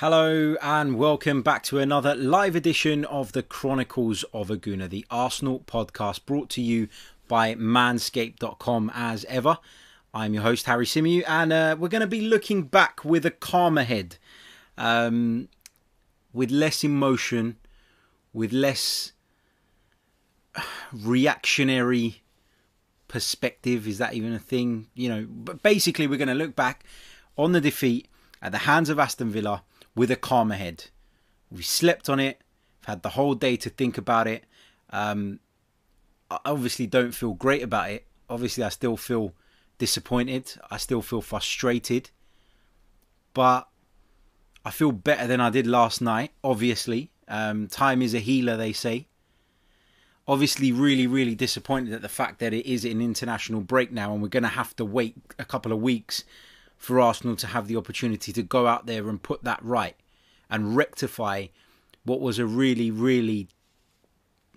Hello and welcome back to another live edition of the Chronicles of a Gooner, the Arsenal podcast brought to you by manscaped.com as ever. I'm your host, Harry Symeou, and uh, we're going to be looking back with a calmer head, um, with less emotion, with less reactionary perspective. Is that even a thing? You know, but basically, we're going to look back on the defeat at the hands of Aston Villa with a calmer head. We slept on it. I've had the whole day to think about it. Um, I obviously don't feel great about it. Obviously, I still feel disappointed. I still feel frustrated. But I feel better than I did last night, obviously. Um, time is a healer, they say. Obviously, really, really disappointed at the fact that it is an international break now and we're going to have to wait a couple of weeks for Arsenal to have the opportunity to go out there and put that right and rectify what was a really, really,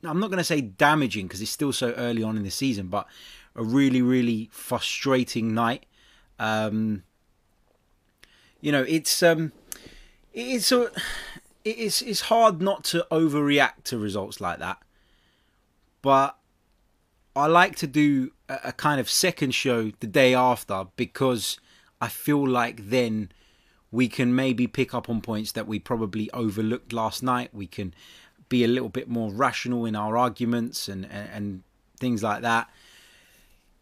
I'm not going to say damaging because it's still so early on in the season, but a really, really frustrating night. Um, you know, it's um, it's it's it's hard not to overreact to results like that, but I like to do a, a kind of second show the day after because I feel like then we can maybe pick up on points that we probably overlooked last night. We can be a little bit more rational in our arguments and, and, and things like that.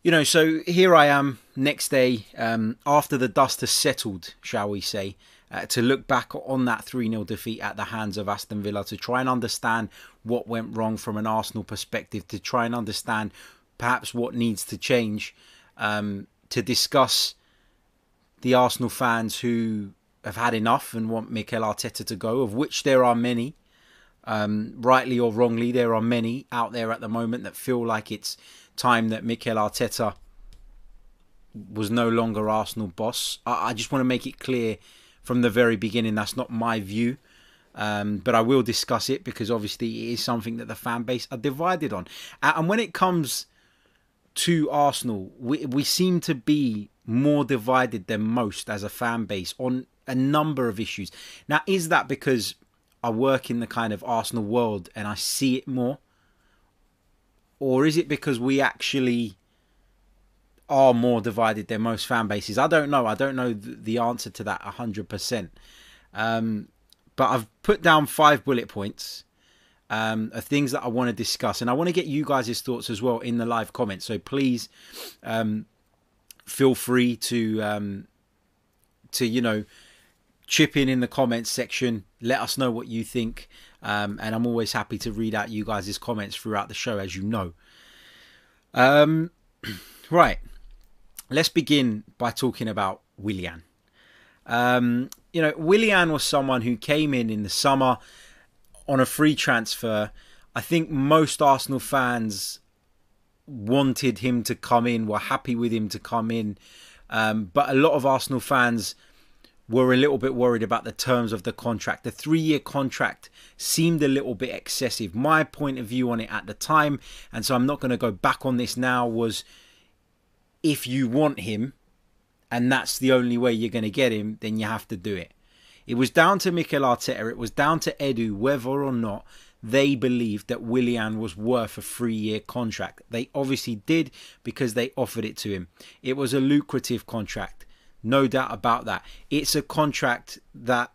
You know, so here I am next day um, after the dust has settled, shall we say, uh, to look back on that 3 0 defeat at the hands of Aston Villa, to try and understand what went wrong from an Arsenal perspective, to try and understand perhaps what needs to change, um, to discuss the Arsenal fans who have had enough and want Mikel Arteta to go, of which there are many. Um, rightly or wrongly, there are many out there at the moment that feel like it's time that Mikel Arteta was no longer Arsenal boss. I, I just want to make it clear from the very beginning that's not my view. Um, but I will discuss it because obviously it is something that the fan base are divided on. And when it comes to Arsenal, we, we seem to be more divided than most as a fan base on a number of issues. Now, is that because I work in the kind of Arsenal world and I see it more? Or is it because we actually are more divided than most fan bases? I don't know. I don't know the answer to that 100%. Um, but I've put down five bullet points um, of things that I want to discuss. And I want to get you guys' thoughts as well in the live comments. So please um, feel free to um, to you know chip in in the comments section. Let us know what you think, um, and I'm always happy to read out you guys' comments throughout the show, as you know. Um, right, let's begin by talking about Willian. Um, you know, Willian was someone who came in in the summer on a free transfer. I think most Arsenal fans wanted him to come in, were happy with him to come in. Um, but a lot of Arsenal fans were a little bit worried about the terms of the contract. The three year contract seemed a little bit excessive. My point of view on it at the time, and so I'm not going to go back on this now, was if you want him and that's the only way you're going to get him, then you have to do it. It was down to Mikel Arteta, it was down to Edu, whether or not they believed that Willian was worth a three year contract. They obviously did because they offered it to him. It was a lucrative contract, no doubt about that. It's a contract that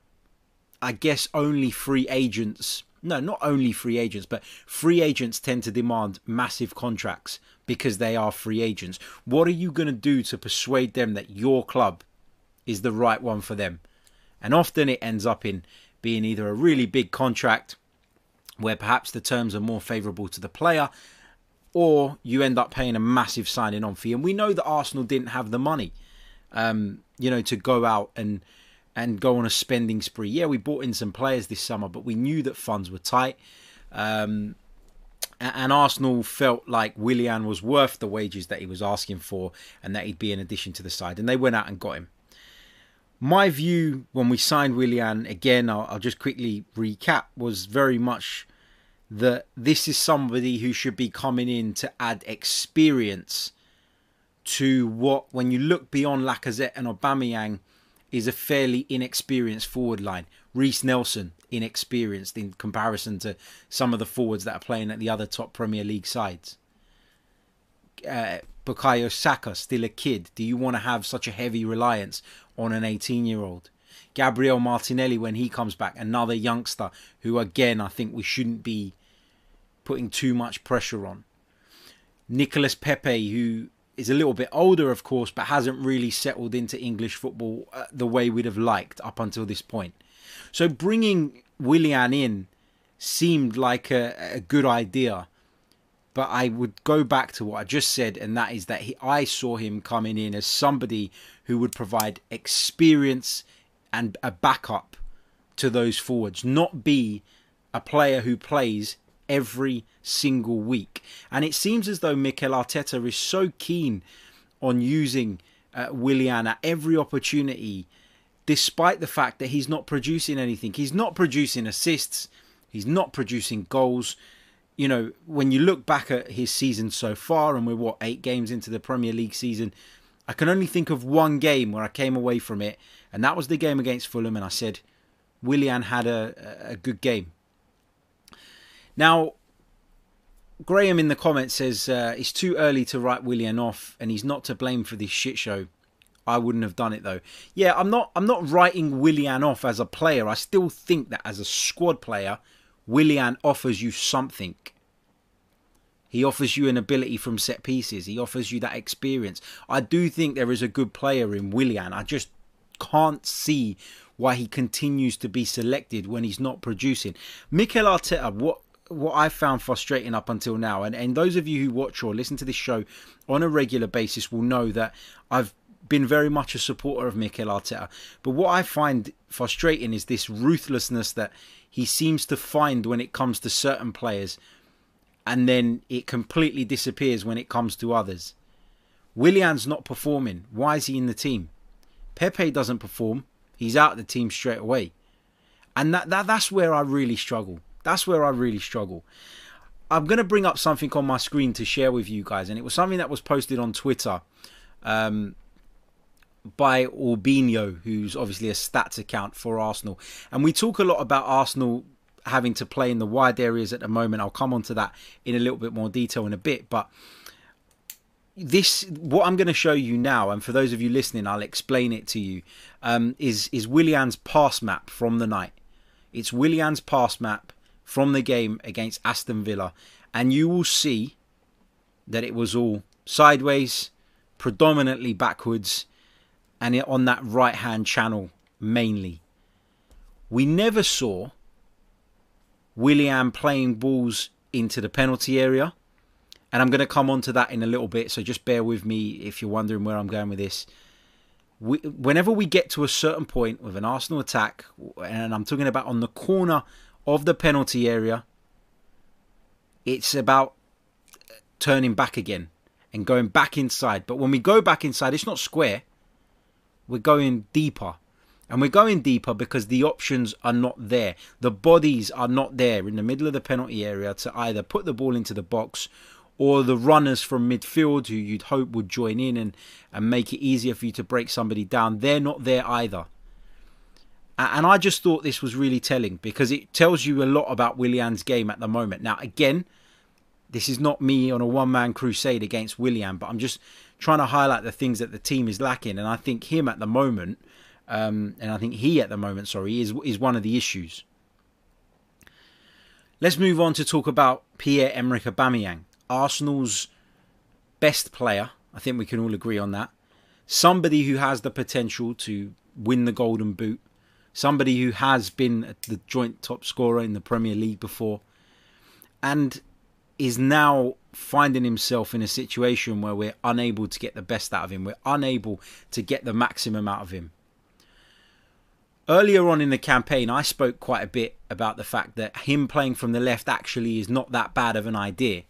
I guess only free agents, no, not only free agents, but free agents tend to demand massive contracts because they are free agents. What are you going to do to persuade them that your club is the right one for them? And often it ends up in being either a really big contract where perhaps the terms are more favourable to the player, or you end up paying a massive signing on fee. And we know that Arsenal didn't have the money, um, you know, to go out and and go on a spending spree. Yeah, we bought in some players this summer, but we knew that funds were tight. Um, and Arsenal felt like Willian was worth the wages that he was asking for and that he'd be an addition to the side. And they went out and got him. My view when we signed Willian, again, I'll, I'll just quickly recap, was very much that this is somebody who should be coming in to add experience to what, when you look beyond Lacazette and Aubameyang, is a fairly inexperienced forward line. Reiss Nelson, inexperienced in comparison to some of the forwards that are playing at the other top Premier League sides. Uh, Bukayo Saka, still a kid. Do you want to have such a heavy reliance on an 18 year old? Gabriel Martinelli, when he comes back, another youngster who, again, I think we shouldn't be putting too much pressure on. Nicolas Pepe, who is a little bit older, of course, but hasn't really settled into English football uh, the way we'd have liked up until this point. So bringing Willian in seemed like a, a good idea. But I would go back to what I just said, and that is that he, I saw him coming in as somebody who would provide experience and a backup to those forwards, not be a player who plays every single week. And it seems as though Mikel Arteta is so keen on using uh, Willian at every opportunity despite the fact that he's not producing anything. He's not producing assists, he's not producing goals. You know, when you look back at his season so far, and we're what, eight games into the Premier League season, I can only think of one game where I came away from it, and that was the game against Fulham, and I said, Willian had a, a good game. Now, Graham in the comments says uh, it's too early to write Willian off, and he's not to blame for this shit show. I wouldn't have done it though. Yeah, I'm not. I'm not writing Willian off as a player. I still think that as a squad player, Willian offers you something. He offers you an ability from set pieces. He offers you that experience. I do think there is a good player in Willian. I just can't see why he continues to be selected when he's not producing. Mikel Arteta, what what I found frustrating up until now, and, and those of you who watch or listen to this show on a regular basis will know that I've been very much a supporter of Mikel Arteta. But what I find frustrating is this ruthlessness that he seems to find when it comes to certain players, and then it completely disappears when it comes to others. Willian's not performing. Why is he in the team? Pepe doesn't perform. He's out of the team straight away. And that, that that's where I really struggle. That's where I really struggle. I'm going to bring up something on my screen to share with you guys, and it was something that was posted on Twitter. Um, by Orbinho, who's obviously a stats account for Arsenal. And we talk a lot about Arsenal having to play in the wide areas at the moment. I'll come on to that in a little bit more detail in a bit. But this, what I'm going to show you now, and for those of you listening, I'll explain it to you, um, is, is Willian's pass map from the night. It's Willian's pass map from the game against Aston Villa. And you will see that it was all sideways, predominantly backwards and on that right hand channel mainly. We never saw Willian playing balls into the penalty area. And I'm going to come on to that in a little bit, so just bear with me if you're wondering where I'm going with this. We, whenever we get to a certain point with an Arsenal attack, and I'm talking about on the corner of the penalty area, it's about turning back again and going back inside. But when we go back inside, it's not square, we're going deeper. And we're going deeper because the options are not there. The bodies are not there in the middle of the penalty area to either put the ball into the box or the runners from midfield who you'd hope would join in and, and make it easier for you to break somebody down. They're not there either. And I just thought this was really telling because it tells you a lot about Willian's game at the moment. Now, again, this is not me on a one man crusade against Willian, but I'm just trying to highlight the things that the team is lacking. And I think him at the moment, um, and I think he at the moment, sorry, is is one of the issues. Let's move on to talk about Pierre Emerick Aubameyang, Arsenal's best player. I think we can all agree on that. Somebody who has the potential to win the Golden Boot. Somebody who has been the joint top scorer in the Premier League before, and is now finding himself in a situation where we're unable to get the best out of him. We're unable to get the maximum out of him. earlier on in the campaign, I spoke quite a bit about the fact that him playing from the left actually is not that bad of an idea.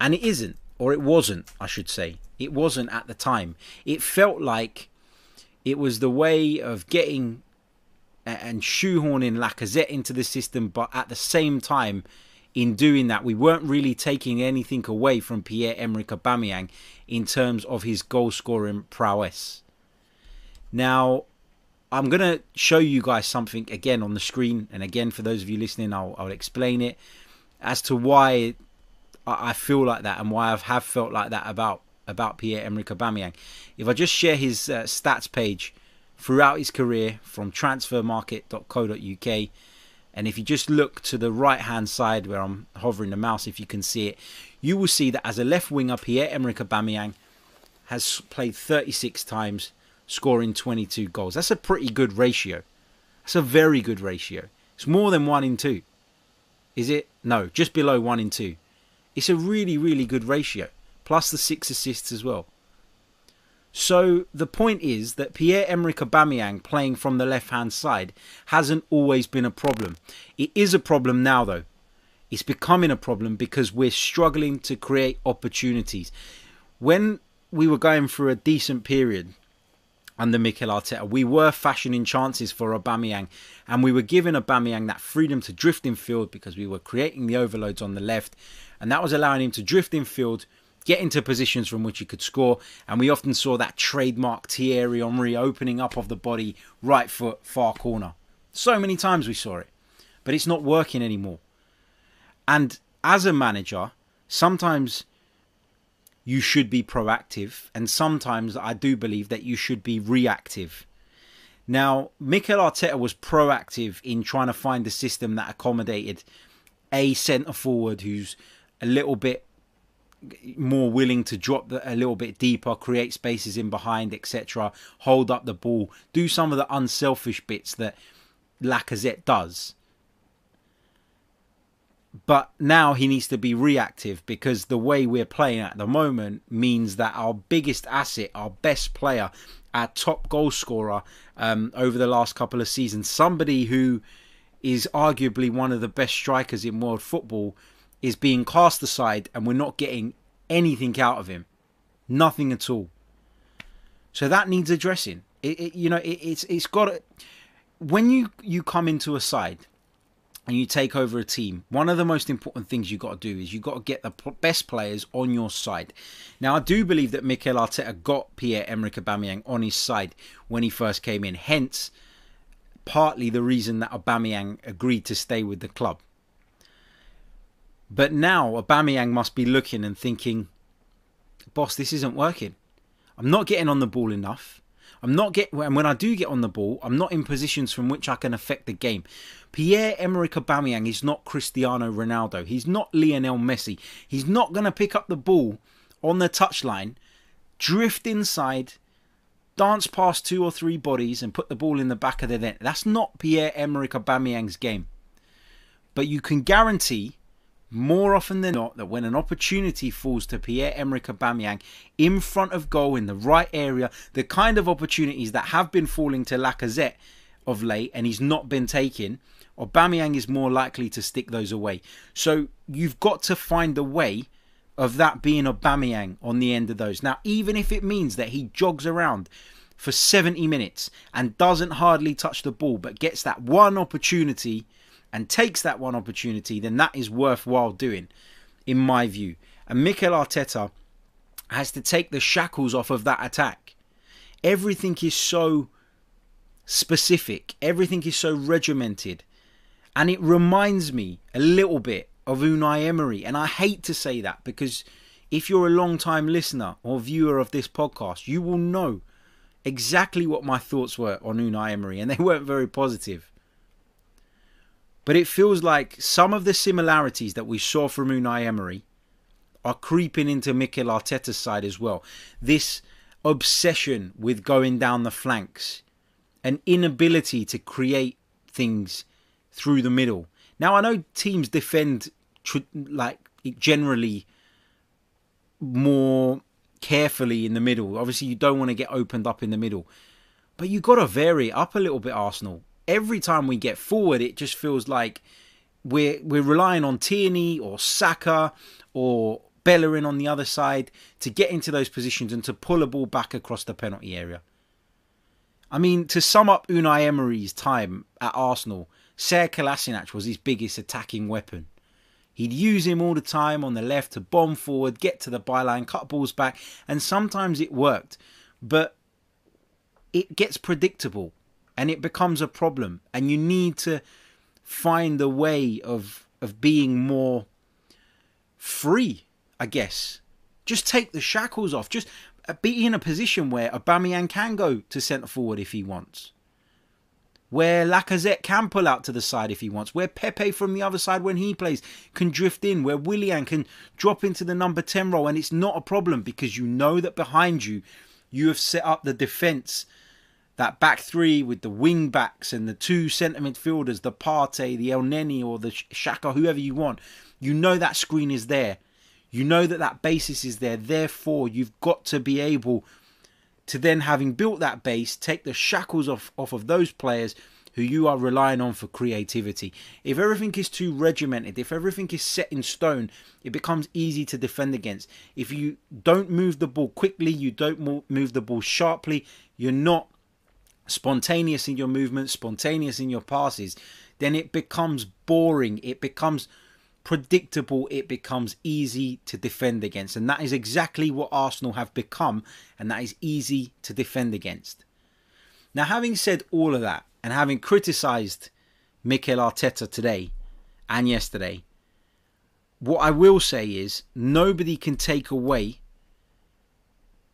And it isn't, or it wasn't, I should say. It wasn't at the time. It felt like it was the way of getting and shoehorning Lacazette into the system, but at the same time, in doing that, we weren't really taking anything away from Pierre Emerick Aubameyang in terms of his goal scoring prowess. Now, I'm going to show you guys something again on the screen, and again, for those of you listening, I'll, I'll explain it as to why I feel like that and why I have felt like that about about Pierre Emerick Aubameyang. If I just share his uh, stats page throughout his career from transfermarket.co.uk. and if you just look to the right hand side where I'm hovering the mouse, if you can see it, you will see that as a left winger, Pierre Emerick Aubameyang has played 36 times, scoring 22 goals. That's a pretty good ratio. That's a very good ratio. It's more than one in two. Is it? No, just below one in two. It's a really, really good ratio plus the six assists as well. So the point is that Pierre-Emerick Aubameyang playing from the left-hand side hasn't always been a problem. It is a problem now though. It's becoming a problem because we're struggling to create opportunities. When we were going through a decent period under Mikel Arteta, we were fashioning chances for Aubameyang and we were giving Aubameyang that freedom to drift in field because we were creating the overloads on the left and that was allowing him to drift in field get into positions from which he could score. And we often saw that trademark Thierry Henry opening up of the body, right foot, far corner. So many times we saw it. But it's not working anymore. And as a manager, sometimes you should be proactive, and sometimes I do believe that you should be reactive. Now, Mikel Arteta was proactive in trying to find a system that accommodated a centre forward who's a little bit more willing to drop a little bit deeper, create spaces in behind, etc. Hold up the ball, do some of the unselfish bits that Lacazette does. But now he needs to be reactive because the way we're playing at the moment means that our biggest asset, our best player, our top goal scorer um, over the last couple of seasons, somebody who is arguably one of the best strikers in world football, is being cast aside and we're not getting anything out of him. Nothing at all. So that needs addressing. It, it you know, it, it's it's got to, when you you come into a side and you take over a team, one of the most important things you've got to do is you've got to get the best players on your side. Now, I do believe that Mikel Arteta got Pierre-Emerick Aubameyang on his side when he first came in. Hence, partly the reason that Aubameyang agreed to stay with the club. But now Aubameyang must be looking and thinking, boss, this isn't working. I'm not getting on the ball enough. I'm not get and when I do get on the ball, I'm not in positions from which I can affect the game. Pierre Emerick Aubameyang is not Cristiano Ronaldo. He's not Lionel Messi. He's not going to pick up the ball on the touchline, drift inside, dance past two or three bodies, and put the ball in the back of the net. That's not Pierre Emerick Aubameyang's game. But you can guarantee more often than not that when an opportunity falls to Pierre-Emerick Aubameyang in front of goal in the right area, the kind of opportunities that have been falling to Lacazette of late and he's not been taking, Aubameyang is more likely to stick those away. So you've got to find a way of that being Aubameyang on the end of those. Now, even if it means that he jogs around for 70 minutes and doesn't hardly touch the ball but gets that one opportunity and takes that one opportunity, then that is worthwhile doing, in my view. And Mikel Arteta has to take the shackles off of that attack. Everything is so specific, everything is so regimented. And it reminds me a little bit of Unai Emery. And I hate to say that because if you're a long time listener or viewer of this podcast, you will know exactly what my thoughts were on Unai Emery, and they weren't very positive. But it feels like some of the similarities that we saw from Unai Emery are creeping into Mikel Arteta's side as well. This obsession with going down the flanks, an inability to create things through the middle. Now I know teams defend like generally more carefully in the middle. Obviously, you don't want to get opened up in the middle. But you got to vary up a little bit, Arsenal. Every time we get forward, it just feels like we're we're relying on Tierney or Saka or Bellerin on the other side to get into those positions and to pull a ball back across the penalty area. I mean, to sum up Unai Emery's time at Arsenal, Sead Kolasinac was his biggest attacking weapon. He'd use him all the time on the left to bomb forward, get to the byline, cut balls back, and sometimes it worked. But it gets predictable and it becomes a problem, and you need to find a way of of being more free, I guess. Just take the shackles off. Just uh, be in a position where Aubameyang can go to centre forward if he wants. Where Lacazette can pull out to the side if he wants. Where Pepe from the other side when he plays can drift in. Where Willian can drop into the number 10 role and it's not a problem because you know that behind you you have set up the defence that back three with the wing backs and the two centre midfielders, the Partey, the Elneny, or the Xhaka, whoever you want, you know that screen is there. You know that that basis is there. Therefore, you've got to be able to then, having built that base, take the shackles off, off of those players who you are relying on for creativity. If everything is too regimented, if everything is set in stone, it becomes easy to defend against. If you don't move the ball quickly, you don't move the ball sharply, you're not spontaneous in your movements, spontaneous in your passes, then it becomes boring. It becomes predictable. It becomes easy to defend against. And that is exactly what Arsenal have become. And that is easy to defend against. Now, having said all of that, and having criticised Mikel Arteta today and yesterday, what I will say is nobody can take away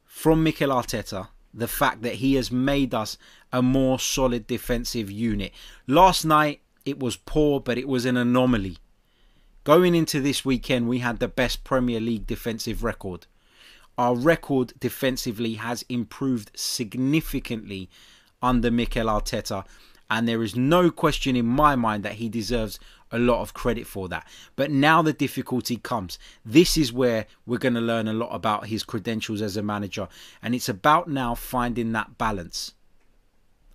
from Mikel Arteta the fact that he has made us a more solid defensive unit. Last night it was poor, but it was an anomaly. Going into this weekend, we had the best Premier League defensive record. Our record defensively has improved significantly under Mikel Arteta, and there is no question in my mind that he deserves a lot of credit for that. But now the difficulty comes. This is where we're going to learn a lot about his credentials as a manager. And it's about now finding that balance.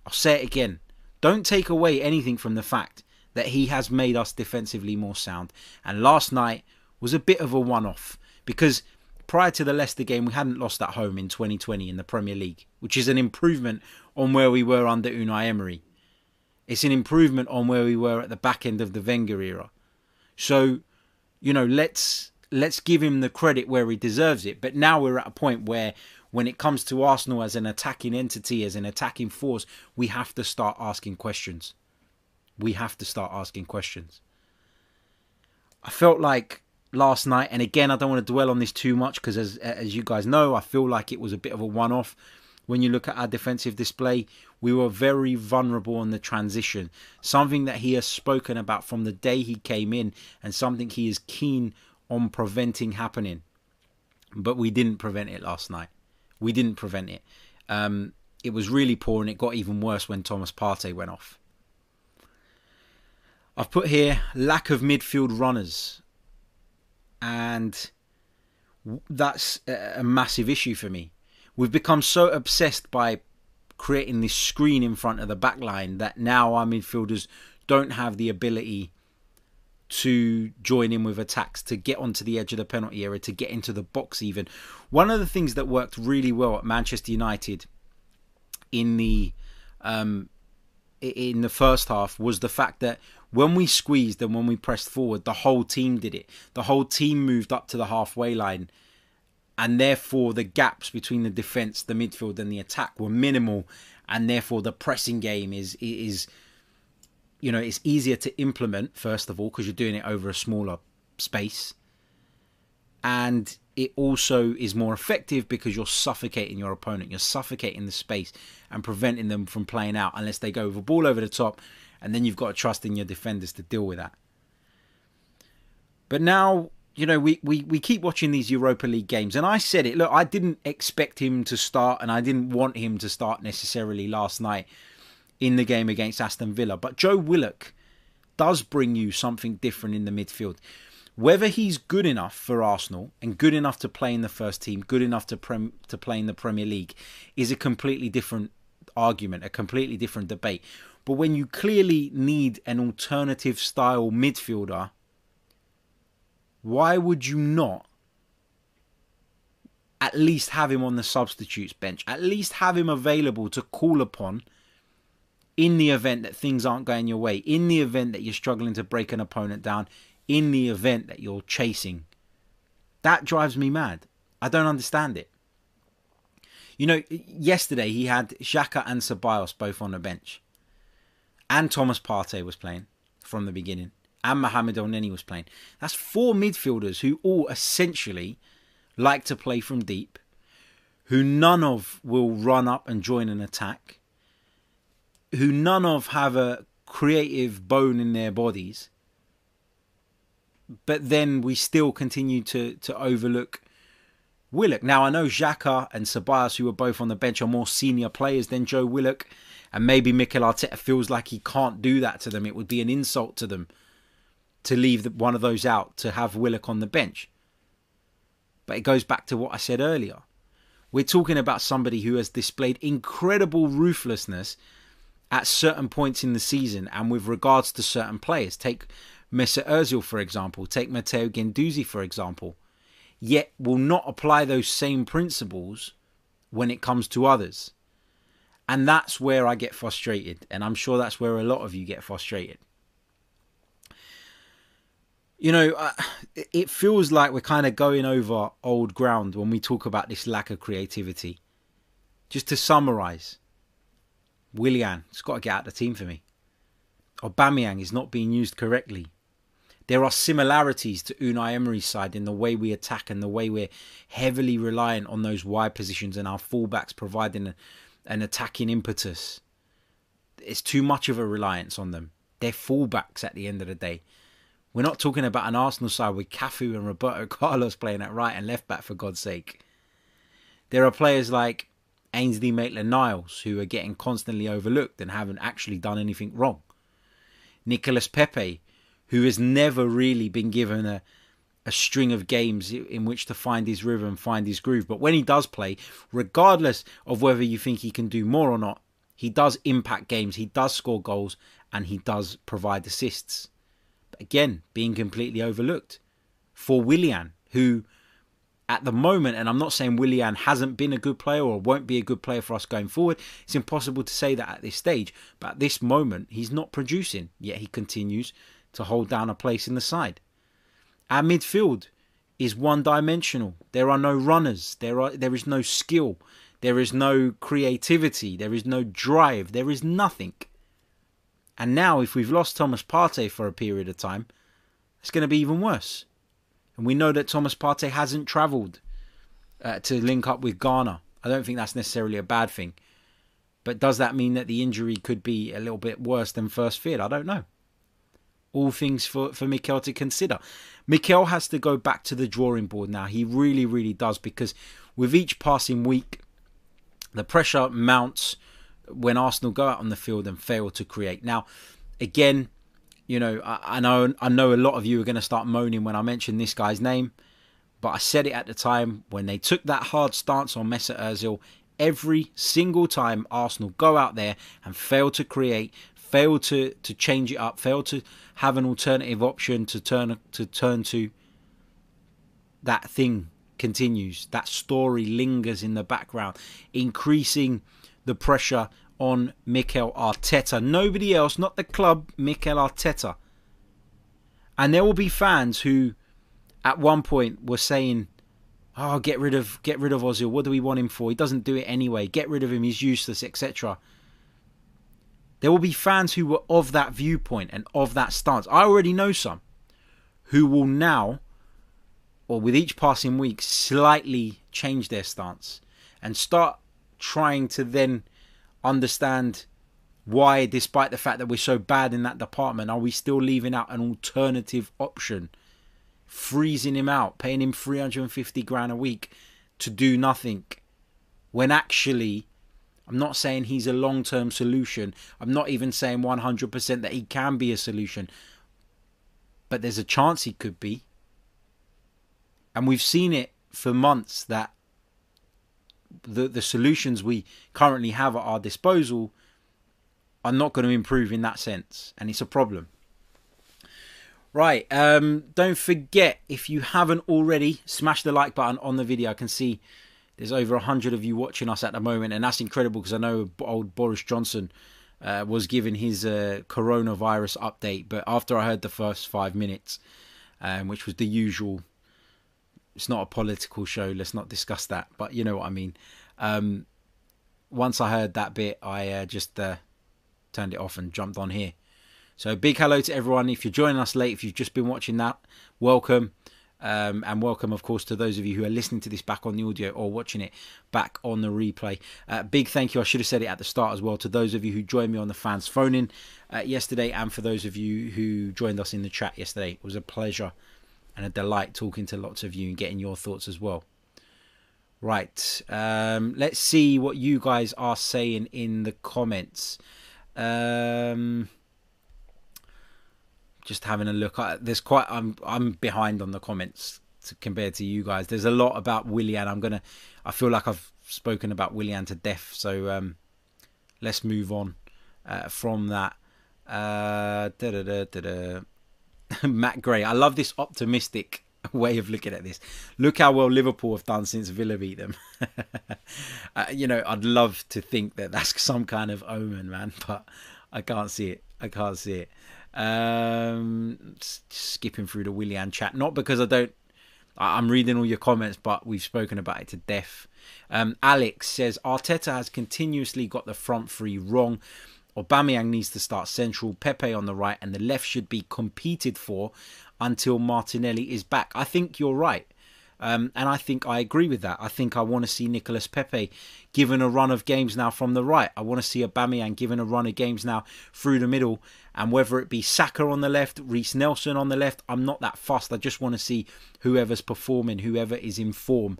I'll say it again. Don't take away anything from the fact that he has made us defensively more sound. And last night was a bit of a one off because prior to the Leicester game, we hadn't lost at home in 2020 in the Premier League, which is an improvement on where we were under Unai Emery. It's an improvement on where we were at the back end of the Wenger era. So, you know, let's let's give him the credit where he deserves it. But now we're at a point where when it comes to Arsenal as an attacking entity, as an attacking force, we have to start asking questions. We have to start asking questions. I felt like last night, and again, I don't want to dwell on this too much because, as as you guys know, I feel like it was a bit of a one-off when you look at our defensive display, we were very vulnerable on the transition. Something that he has spoken about from the day he came in, and something he is keen on preventing happening. But we didn't prevent it last night. We didn't prevent it. Um, it was really poor, and it got even worse when Thomas Partey went off. I've put here lack of midfield runners, and that's a massive issue for me. We've become so obsessed by creating this screen in front of the back line that now our midfielders don't have the ability to join in with attacks, to get onto the edge of the penalty area, to get into the box even. One of the things that worked really well at Manchester United in the um, in the first half was the fact that when we squeezed and when we pressed forward, the whole team did it. The whole team moved up to the halfway line and therefore the gaps between the defense, the midfield, and the attack were minimal, and therefore the pressing game is is you know it's easier to implement first of all because you're doing it over a smaller space, and it also is more effective because you're suffocating your opponent, you're suffocating the space and preventing them from playing out unless they go with a ball over the top, and then you've got to trust in your defenders to deal with that. But now you know, we, we, we keep watching these Europa League games, and I said it. Look, I didn't expect him to start, and I didn't want him to start necessarily last night in the game against Aston Villa. But Joe Willock does bring you something different in the midfield. Whether he's good enough for Arsenal and good enough to play in the first team, good enough to prem, to play in the Premier League, is a completely different argument, a completely different debate. But when you clearly need an alternative style midfielder, why would you not at least have him on the substitutes bench? At least have him available to call upon in the event that things aren't going your way, in the event that you're struggling to break an opponent down, in the event that you're chasing. That drives me mad. I don't understand it. You know, yesterday he had Xhaka and Ceballos both on the bench. And Thomas Partey was playing from the beginning. And Mohamed Elneny was playing. That's four midfielders who all essentially like to play from deep, who none of will run up and join an attack, who none of have a creative bone in their bodies, but then we still continue to to overlook Willock. Now I know Xhaka and Ceballos, who are both on the bench, are more senior players than Joe Willock, and maybe Mikel Arteta feels like he can't do that to them. It would be an insult to them to leave the, one of those out to have Willock on the bench. But it goes back to what I said earlier. We're talking about somebody who has displayed incredible ruthlessness at certain points in the season and with regards to certain players. Take Mesut Ozil, for example. Take Matteo Guendouzi, for example. Yet will not apply those same principles when it comes to others. And that's where I get frustrated. And I'm sure that's where a lot of you get frustrated. You know, uh, it feels like we're kind of going over old ground when we talk about this lack of creativity. Just to summarise, Willian has got to get out of the team for me. Aubameyang is not being used correctly. There are similarities to Unai Emery's side in the way we attack and the way we're heavily reliant on those wide positions and our fullbacks providing an attacking impetus. It's too much of a reliance on them. They're fullbacks at the end of the day. We're not talking about an Arsenal side with Cafu and Roberto Carlos playing at right and left back for God's sake. There are players like Ainsley Maitland-Niles who are getting constantly overlooked and haven't actually done anything wrong. Nicolas Pepe, who has never really been given a, a string of games in which to find his rhythm, find his groove. But when he does play, regardless of whether you think he can do more or not, he does impact games, he does score goals, and he does provide assists. Again, being completely overlooked. For Willian, who at the moment, and I'm not saying Willian hasn't been a good player or won't be a good player for us going forward. It's impossible to say that at this stage. But at this moment, he's not producing, yet he continues to hold down a place in the side. Our midfield is one dimensional. There are no runners. There are there is no skill. There is no creativity. There is no drive. There is nothing. And now, if we've lost Thomas Partey for a period of time, it's going to be even worse. And we know that Thomas Partey hasn't travelled uh, to link up with Ghana. I don't think that's necessarily a bad thing. But does that mean that the injury could be a little bit worse than first feared? I don't know. All things for, for Mikel to consider. Mikel has to go back to the drawing board now. He really, really does because with each passing week, the pressure mounts when Arsenal go out on the field and fail to create. Now, again, you know, I, I know I know a lot of you are going to start moaning when I mention this guy's name, but I said it at the time when they took that hard stance on Mesut Ozil. Every single time Arsenal go out there and fail to create, fail to, to change it up, fail to have an alternative option to turn to turn to, that thing continues. That story lingers in the background, increasing the pressure on Mikel Arteta. Nobody else, not the club, Mikel Arteta. And there will be fans who, at one point, were saying, "Oh, get rid of get rid of Ozil. What do we want him for? He doesn't do it anyway. Get rid of him. He's useless, etc." There will be fans who were of that viewpoint and of that stance. I already know some who will now, or with each passing week, slightly change their stance and start trying to then understand why, despite the fact that we're so bad in that department, are we still leaving out an alternative option? Freezing him out, paying him 350 grand a week to do nothing. When actually, I'm not saying he's a long term solution. I'm not even saying 100% that he can be a solution. But there's a chance he could be. And we've seen it for months that the the solutions we currently have at our disposal are not going to improve in that sense, and it's a problem. Right, um, don't forget if you haven't already, smash the like button on the video. I can see there's over a hundred of you watching us at the moment, and that's incredible because I know old Boris Johnson uh, was giving his uh, coronavirus update, but after I heard the first five minutes, um, which was the usual, it's not a political show. Let's not discuss that, but you know what I mean. Um, once I heard that bit, I uh, just uh, turned it off and jumped on here. So big hello to everyone. If you're joining us late, if you've just been watching that, welcome. Um, and welcome, of course, to those of you who are listening to this back on the audio or watching it back on the replay. Uh, big thank you. I should have said it at the start as well to those of you who joined me on the fans phone in uh, yesterday, and for those of you who joined us in the chat yesterday. It was a pleasure and a delight talking to lots of you and getting your thoughts as well. Right, um, let's see what you guys are saying in the comments. Um, just having a look. There's quite. I'm I'm behind on the comments to, compared to you guys. There's a lot about Willian. I'm gonna. I feel like I've spoken about Willian to death. So um, let's move on uh, from that. Uh, Matt Gray. I love this optimistic way of looking at this. Look how well Liverpool have done since Villa beat them. uh, you know, I'd love to think that that's some kind of omen, man, but I can't see it. I can't see it. Um, skipping through the Willian chat, not because I don't. I'm reading all your comments, but we've spoken about it to death. Um, Alex says Arteta has continuously got the front three wrong. Aubameyang needs to start central, Pepe on the right, and the left should be competed for until Martinelli is back. I think you're right. Um, and I think I agree with that. I think I want to see Nicolas Pepe given a run of games now from the right. I want to see Aubameyang given a run of games now through the middle. And whether it be Saka on the left, Reiss Nelson on the left, I'm not that fussed. I just want to see whoever's performing, whoever is in form.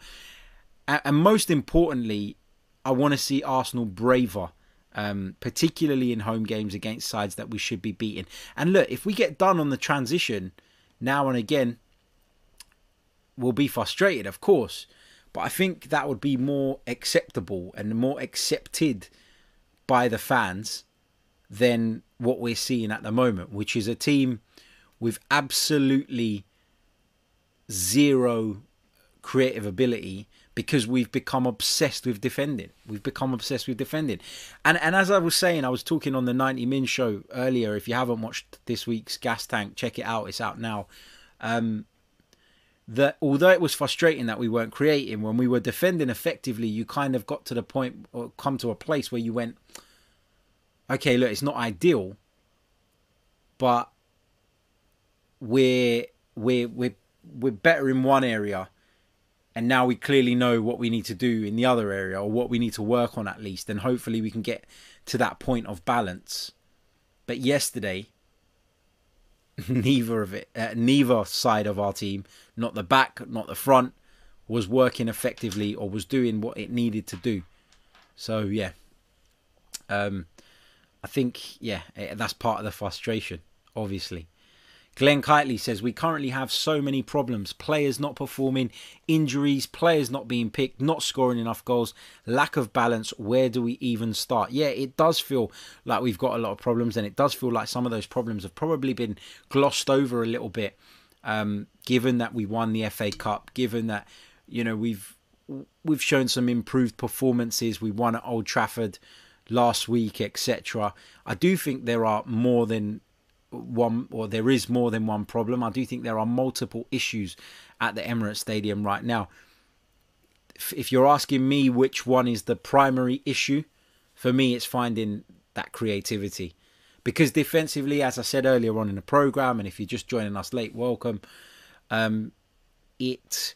And, and most importantly, I want to see Arsenal braver. Um, particularly in home games against sides that we should be beating. And look, if we get done on the transition now and again, we'll be frustrated, of course, but I think that would be more acceptable and more accepted by the fans than what we're seeing at the moment, which is a team with absolutely zero creative ability because we've become obsessed with defending. We've become obsessed with defending. And and as I was saying, I was talking on the 90 Min show earlier. If you haven't watched this week's Gas Tank, check it out. It's out now. Um, that although it was frustrating that we weren't creating when we were defending effectively you kind of got to the point or come to a place where you went okay look it's not ideal but we're we're we're we're better in one area and now we clearly know what we need to do in the other area or what we need to work on at least and hopefully we can get to that point of balance but yesterday neither of it, uh, neither side of our team, not the back, not the front, was working effectively or was doing what it needed to do. So yeah, um, I think yeah, eh, that's part of the frustration, obviously. Glenn Kitely says we currently have so many problems players not performing, injuries, players not being picked, not scoring enough goals, lack of balance. Where do we even start? Yeah, it does feel like we've got a lot of problems, and it does feel like some of those problems have probably been glossed over a little bit, um, given that we won the FA Cup, given that you know we've we've shown some improved performances. We won at Old Trafford last week, etc. I do think there are more than one or there is more than one problem. I do think there are multiple issues at the Emirates Stadium right now. If you're asking me which one is the primary issue, for me it's finding that creativity. Because defensively, as I said earlier on in the program, and if you're just joining us late, welcome. Um, it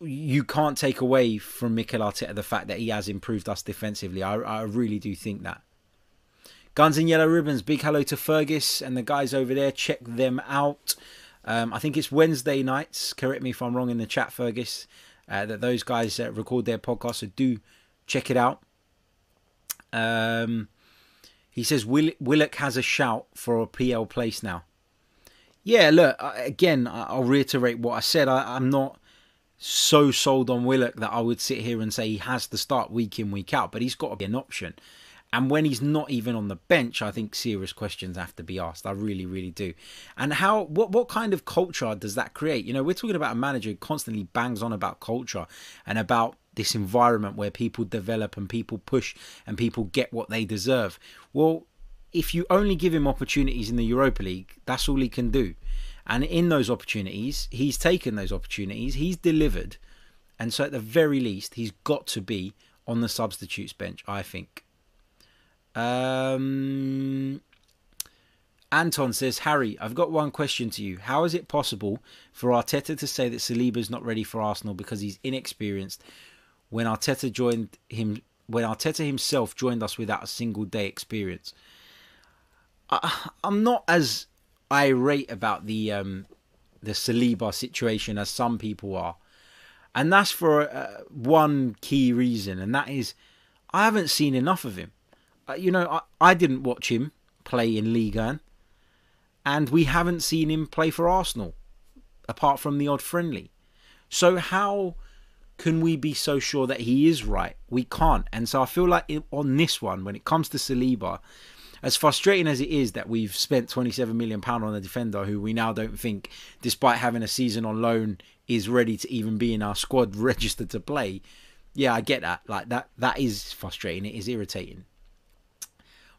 you can't take away from Mikel Arteta the fact that he has improved us defensively. I, I really do think that. Guns and Yellow Ribbons, big hello to Fergus and the guys over there. Check them out. Um, I think it's Wednesday nights. Correct me if I'm wrong in the chat, Fergus. Uh, that those guys uh, record their podcast, so do check it out. Um, he says Will- Willock has a shout for a PL place now. Yeah, look again. I'll reiterate what I said. I, I'm not so sold on Willock that I would sit here and say he has to start week in, week out, but he's got to be an option. And when he's not even on the bench, I think serious questions have to be asked. I really, really do. And how what what kind of culture does that create? You know, we're talking about a manager who constantly bangs on about culture and about this environment where people develop and people push and people get what they deserve. Well, if you only give him opportunities in the Europa League, that's all he can do. And in those opportunities, he's taken those opportunities, he's delivered. And so, at the very least, he's got to be on the substitutes bench, I think. Um, Anton says, Harry, I've got one question to you. How is it possible for Arteta to say that Saliba is not ready for Arsenal because he's inexperienced when Arteta joined him when Arteta himself joined us without a single day experience? I, I'm not as irate about the um, the Saliba situation as some people are, and that's for uh, one key reason, and that is I haven't seen enough of him. Uh, you know, I, I didn't watch him play in Ligue 1, and we haven't seen him play for Arsenal, apart from the odd friendly. So how can we be so sure that he is right? We can't. And so I feel like on this one, when it comes to Saliba, as frustrating as it is that we've spent 27 million pound on a defender who we now don't think, despite having a season on loan, is ready to even be in our squad registered to play. Yeah, I get that. Like that, that is frustrating. It is irritating.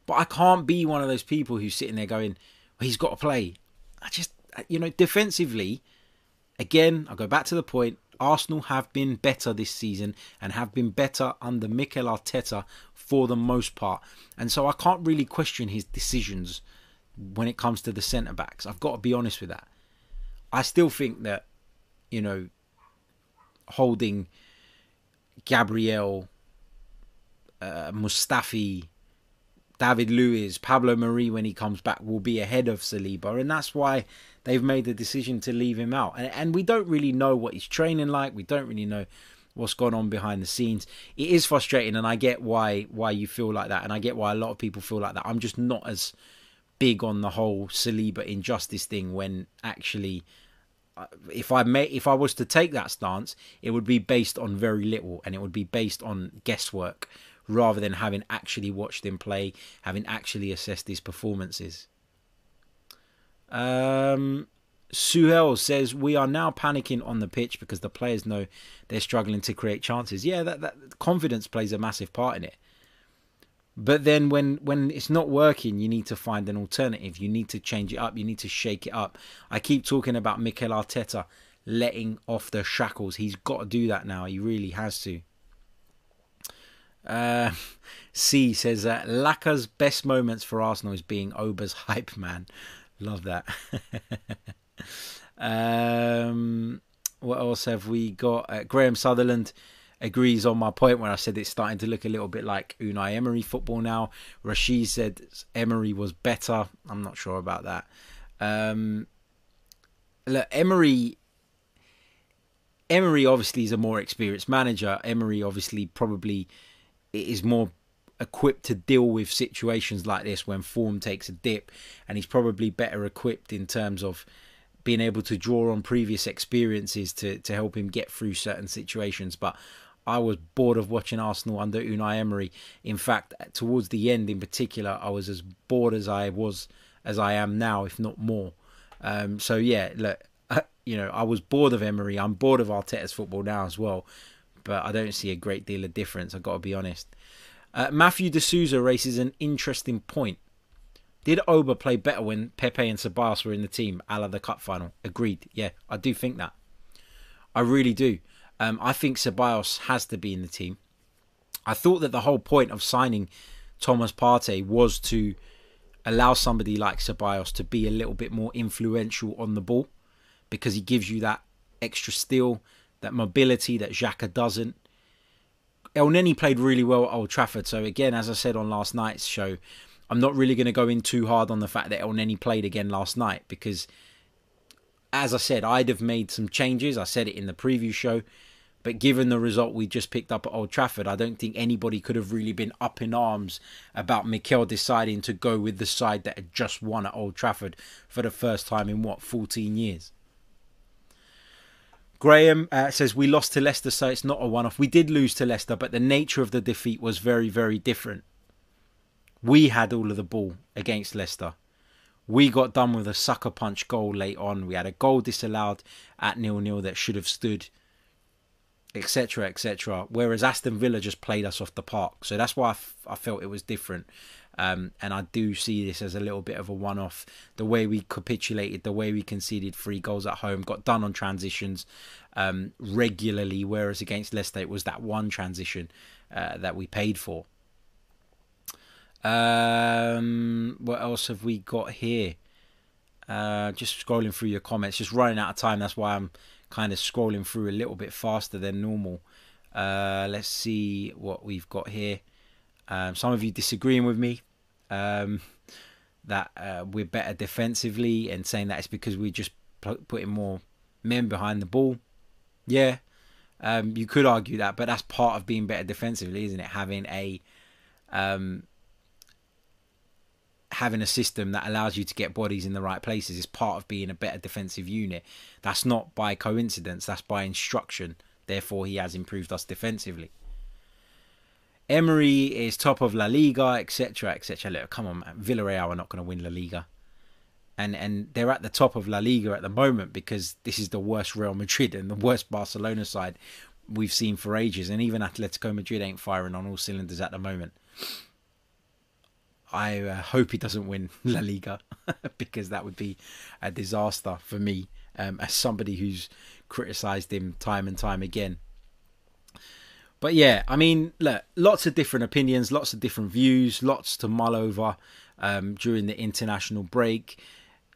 But I can't be one of those people who's sitting there going, well, he's got to play. I just, you know, defensively, again, I'll go back to the point. Arsenal have been better this season and have been better under Mikel Arteta for the most part. And so I can't really question his decisions when it comes to the centre backs. I've got to be honest with that. I still think that, you know, Holding Gabriel, uh, Mustafi, David Luiz, Pablo Mari when he comes back will be ahead of Saliba, and that's why they've made the decision to leave him out. And, and we don't really know what he's training like. We don't really know what's gone on behind the scenes. It is frustrating, and I get why why you feel like that, and I get why a lot of people feel like that. I'm just not as big on the whole Saliba injustice thing when actually. Uh, if I may, if I was to take that stance, it would be based on very little, and it would be based on guesswork rather than having actually watched him play, having actually assessed his performances. Um, Suhel says we are now panicking on the pitch because the players know they're struggling to create chances. Yeah, that, that confidence plays a massive part in it. But then when when it's not working, you need to find an alternative. You need to change it up. You need to shake it up. I keep talking about Mikel Arteta letting off the shackles. He's got to do that now. He really has to. Uh, C says uh, Laca's best moments for Arsenal is being Oba's hype man. Love that. um, what else have we got? Uh, Graham Sutherland agrees on my point when I said it's starting to look a little bit like Unai Emery football now. Rashid said Emery was better. I'm not sure about that. Um, look, Emery. Emery obviously is a more experienced manager. Emery obviously probably is more equipped to deal with situations like this when form takes a dip, and he's probably better equipped in terms of being able to draw on previous experiences to to help him get through certain situations. But I was bored of watching Arsenal under Unai Emery. In fact, towards the end, in particular, I was as bored as I was as I am now, if not more. Um, so yeah, look, you know, I was bored of Emery. I'm bored of Arteta's football now as well but I don't see a great deal of difference. I've got to be honest. Uh, Matthew D'Souza raises an interesting point. Did Oba play better when Pepe and Ceballos were in the team, a la the cup final? Agreed. Yeah, I do think that. I really do. Um, I think Ceballos has to be in the team. I thought that the whole point of signing Thomas Partey was to allow somebody like Ceballos to be a little bit more influential on the ball because he gives you that extra steal, that mobility that Xhaka doesn't. Elneny played really well at Old Trafford. So again, as I said on last night's show, I'm not really going to go in too hard on the fact that Elneny played again last night because, as I said, I'd have made some changes. I said it in the preview show. But given the result we just picked up at Old Trafford, I don't think anybody could have really been up in arms about Mikel deciding to go with the side that had just won at Old Trafford for the first time in what, 14 years. Graham uh, says we lost to Leicester, so it's not a one-off. We did lose to Leicester, but the nature of the defeat was very, very different. We had all of the ball against Leicester. We got done with a sucker punch goal late on. We had a goal disallowed at nil-nil that should have stood, etc., etc. Whereas Aston Villa just played us off the park, so that's why I, felt it was different. Um, and I do see this as a little bit of a one off. The way we capitulated, the way we conceded three goals at home, got done on transitions um, regularly, whereas against Leicester it was that one transition uh, that we paid for. Um, what else have we got here? Uh, just scrolling through your comments, just running out of time. That's why I'm kind of scrolling through a little bit faster than normal. Uh, let's see what we've got here. Um, some of you disagreeing with me um, that uh, we're better defensively and saying that it's because we're just putting more men behind the ball. Yeah, um, you could argue that, but that's part of being better defensively, isn't it? Having a um, having a system that allows you to get bodies in the right places is part of being a better defensive unit. That's not by coincidence. That's by instruction. Therefore, he has improved us defensively. Emery is top of La Liga, etc., etc. Look, come on, man. Villarreal are not going to win La Liga, and and they're at the top of La Liga at the moment because this is the worst Real Madrid and the worst Barcelona side we've seen for ages, and even Atletico Madrid ain't firing on all cylinders at the moment. I uh, hope he doesn't win La Liga because that would be a disaster for me um, as somebody who's criticised him time and time again. But yeah, I mean, look, lots of different opinions, lots of different views, lots to mull over um, during the international break.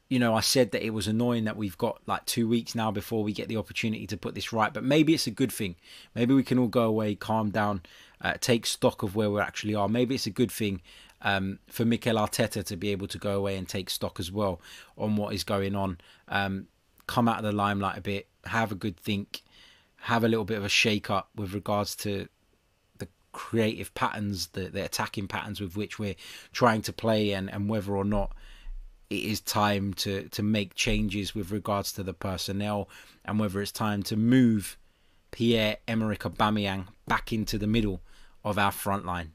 You know, I said that it was annoying that we've got like two weeks now before we get the opportunity to put this right, but maybe it's a good thing. Maybe we can all go away, calm down, uh, take stock of where we actually are. Maybe it's a good thing um, for Mikel Arteta to be able to go away and take stock as well on what is going on. Um, come out of the limelight a bit, have a good think, have a little bit of a shake up with regards to the creative patterns, the, the attacking patterns with which we're trying to play, and, and whether or not it is time to, to make changes with regards to the personnel, and whether it's time to move Pierre Emerick Aubameyang back into the middle of our front line.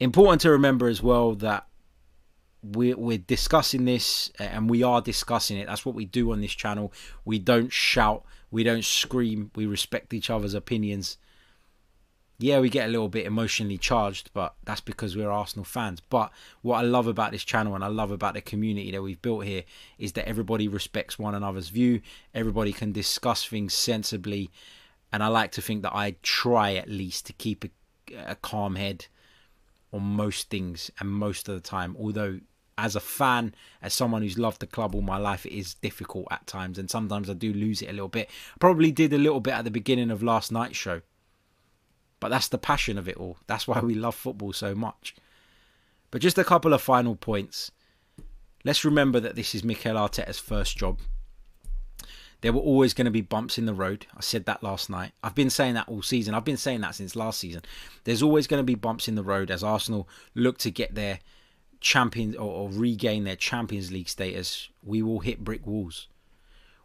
Important to remember as well that we're, we're discussing this and we are discussing it. That's what we do on this channel. We don't shout, we don't scream, we respect each other's opinions. Yeah, we get a little bit emotionally charged, but that's because we're Arsenal fans. But what I love about this channel and I love about the community that we've built here is that everybody respects one another's view, everybody can discuss things sensibly, and I like to think that I try at least to keep a, a calm head on most things and most of the time, although as a fan, as someone who's loved the club all my life, it is difficult at times, and sometimes I do lose it a little bit. Probably did a little bit at the beginning of last night's show, but that's the passion of it all. That's why we love football so much. But just a couple of final points. Let's remember that this is Mikel Arteta's first job. There were always going to be bumps in the road. I said that last night. I've been saying that all season. I've been saying that since last season. There's always going to be bumps in the road as Arsenal look to get there champions or, or regain their Champions League status, we will hit brick walls.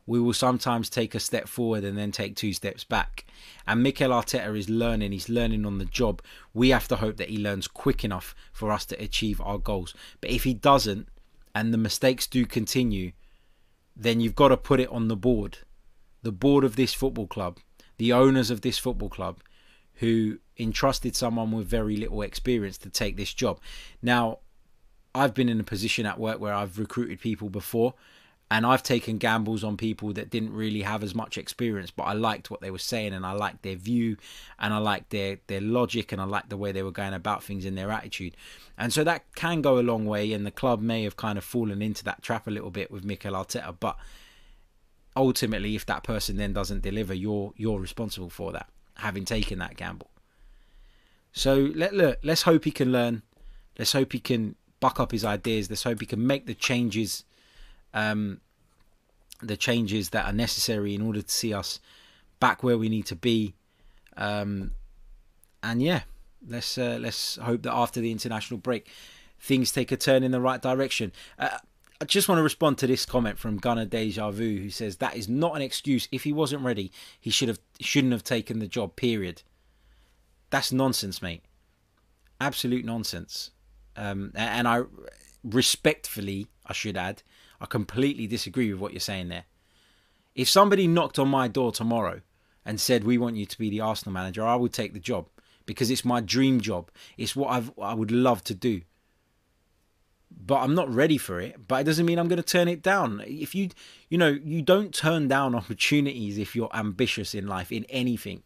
We will sometimes take a step forward and then take two steps back. And Mikel Arteta is learning, he's learning on the job. We have to hope that he learns quick enough for us to achieve our goals. But if he doesn't, and the mistakes do continue, then you've got to put it on the board. The board of this football club, the owners of this football club, who entrusted someone with very little experience to take this job. Now, I've been in a position at work where I've recruited people before and I've taken gambles on people that didn't really have as much experience, but I liked what they were saying and I liked their view and I liked their, their logic and I liked the way they were going about things and their attitude. And so that can go a long way and the club may have kind of fallen into that trap a little bit with Mikel Arteta, but ultimately if that person then doesn't deliver, you're you're responsible for that, having taken that gamble. So let look, let's hope he can learn. Let's hope he can buck up his ideas. Let's hope he can make the changes, um, the changes that are necessary in order to see us back where we need to be. Um, and yeah, let's uh, let's hope that after the international break, things take a turn in the right direction. Uh, I just want to respond to this comment from Gunner Deja Vu, who says that is not an excuse. If he wasn't ready, he should have shouldn't have taken the job. Period. That's nonsense, mate. Absolute nonsense. Um, and I respectfully, I should add, I completely disagree with what you're saying there. If somebody knocked on my door tomorrow and said, "We want you to be the Arsenal manager," I would take the job because it's my dream job. It's what I've, I would love to do but I'm not ready for it. But it doesn't mean I'm going to turn it down. If you, you know, you don't turn down opportunities if you're ambitious in life in anything.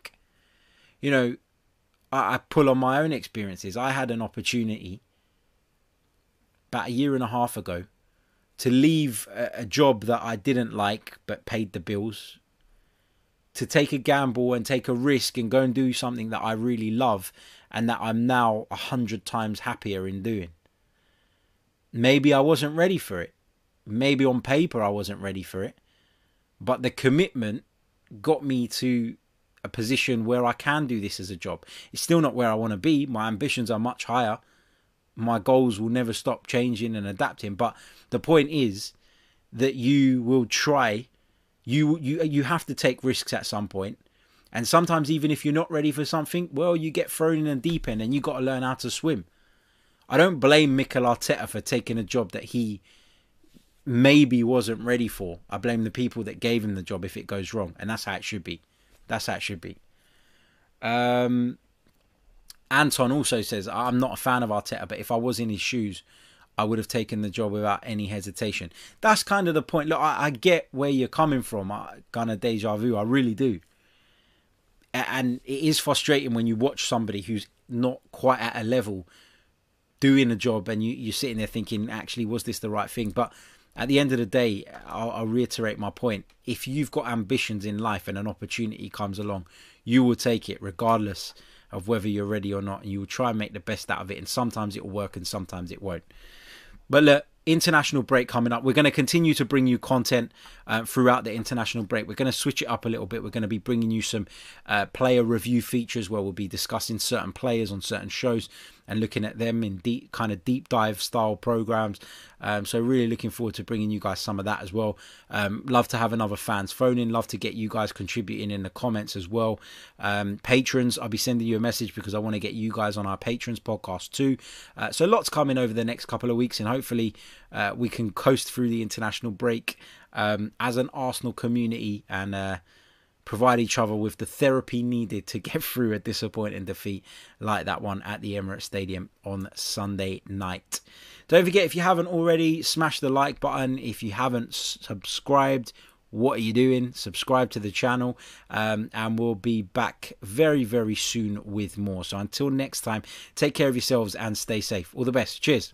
You know, I, I pull on my own experiences. I had an opportunity about a year and a half ago to leave a, a job that I didn't like but paid the bills. To take a gamble and take a risk and go and do something that I really love and that I'm now a hundred times happier in doing maybe I wasn't ready for it. Maybe on paper I wasn't ready for it. But the commitment got me to a position where I can do this as a job. It's still not where I want to be. My ambitions are much higher. My goals will never stop changing and adapting. But the point is that you will try. You you you have to take risks at some point. And sometimes even if you're not ready for something, well, you get thrown in the deep end and you got to learn how to swim. I don't blame Mikel Arteta for taking a job that he maybe wasn't ready for. I blame the people that gave him the job if it goes wrong, and that's how it should be. That's how it should be. Um, Anton also says, I'm not a fan of Arteta, but if I was in his shoes, I would have taken the job without any hesitation. That's kind of the point. Look, I, I get where you're coming from, I, kind of deja vu. I really do. And it is frustrating when you watch somebody who's not quite at a level doing a job and you, you're sitting there thinking, actually, was this the right thing? But at the end of the day, I'll, I'll, reiterate my point. If you've got ambitions in life and an opportunity comes along, you will take it regardless of whether you're ready or not, and you will try and make the best out of it. And sometimes it will work, and sometimes it won't. But look, international break coming up. We're going to continue to bring you content uh, throughout the international break. We're going to switch it up a little bit. We're going to be bringing you some uh, player review features where we'll be discussing certain players on certain shows and looking at them in deep kind of deep dive style programs. Um, so really looking forward to bringing you guys some of that as well. Um, love to have another fans phone in. Love to get you guys contributing in the comments as well. Um, patrons, I'll be sending you a message because I want to get you guys on our patrons podcast too. Uh, so lots coming over the next couple of weeks, and hopefully uh, we can coast through the international break um, as an Arsenal community and uh, provide each other with the therapy needed to get through a disappointing defeat like that one at the Emirates Stadium on Sunday night. Don't forget, if you haven't already, smash the like button. If you haven't subscribed, what are you doing? Subscribe to the channel, um, and we'll be back very, very soon with more. So until next time, take care of yourselves and stay safe. All the best. Cheers.